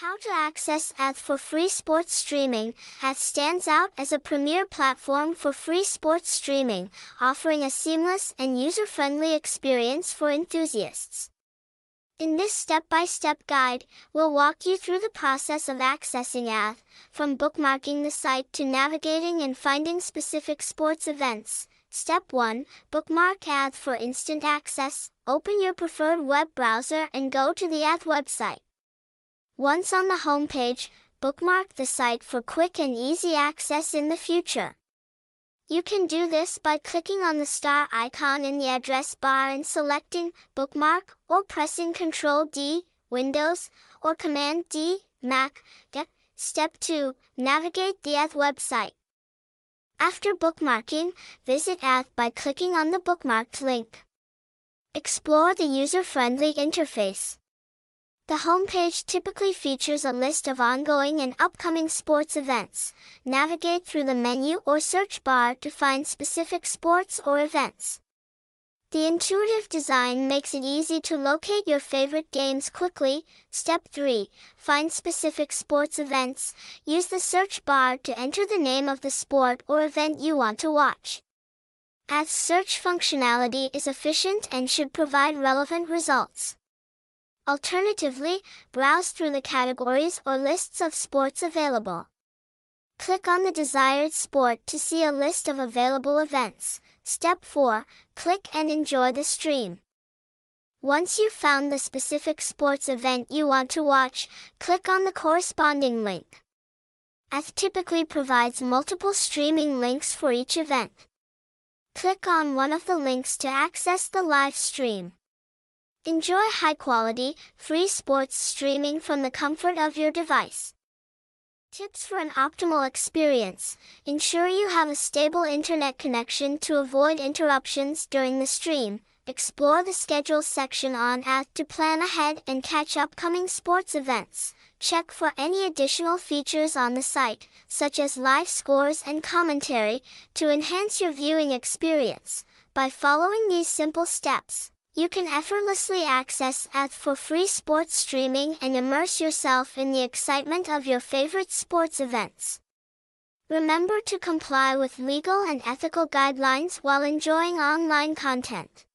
How to access Atdhe for free sports streaming. Atdhe stands out as a premier platform for free sports streaming, offering a seamless and user-friendly experience for enthusiasts. In this step-by-step guide, we'll walk you through the process of accessing Atdhe, from bookmarking the site to navigating and finding specific sports events. Step 1. Bookmark Atdhe for instant access. Open your preferred web browser and go to the Atdhe website. Once on the homepage, bookmark the site for quick and easy access in the future. You can do this by clicking on the star icon in the address bar and selecting Bookmark or pressing Ctrl D, Windows, or Command D, Mac. Step 2. Navigate the Atdhe website. After bookmarking, visit Atdhe by clicking on the bookmarked link. Explore the user-friendly interface. The homepage typically features a list of ongoing and upcoming sports events. Navigate through the menu or search bar to find specific sports or events. The intuitive design makes it easy to locate your favorite games quickly. Step 3. Find specific sports events. Use the search bar to enter the name of the sport or event you want to watch. As search functionality is efficient and should provide relevant results. Alternatively, browse through the categories or lists of sports available. Click on the desired sport to see a list of available events. Step 4. Click and enjoy the stream. Once you've found the specific sports event you want to watch, click on the corresponding link. Atdhe typically provides multiple streaming links for each event. Click on one of the links to access the live stream. Enjoy high-quality, free sports streaming from the comfort of your device. Tips for an optimal experience. Ensure you have a stable internet connection to avoid interruptions during the stream. Explore the schedule section on Atdhe to plan ahead and catch upcoming sports events. Check for any additional features on the site, such as live scores and commentary, to enhance your viewing experience. By following these simple steps, you can effortlessly access Atdhe for free sports streaming and immerse yourself in the excitement of your favorite sports events. Remember to comply with legal and ethical guidelines while enjoying online content.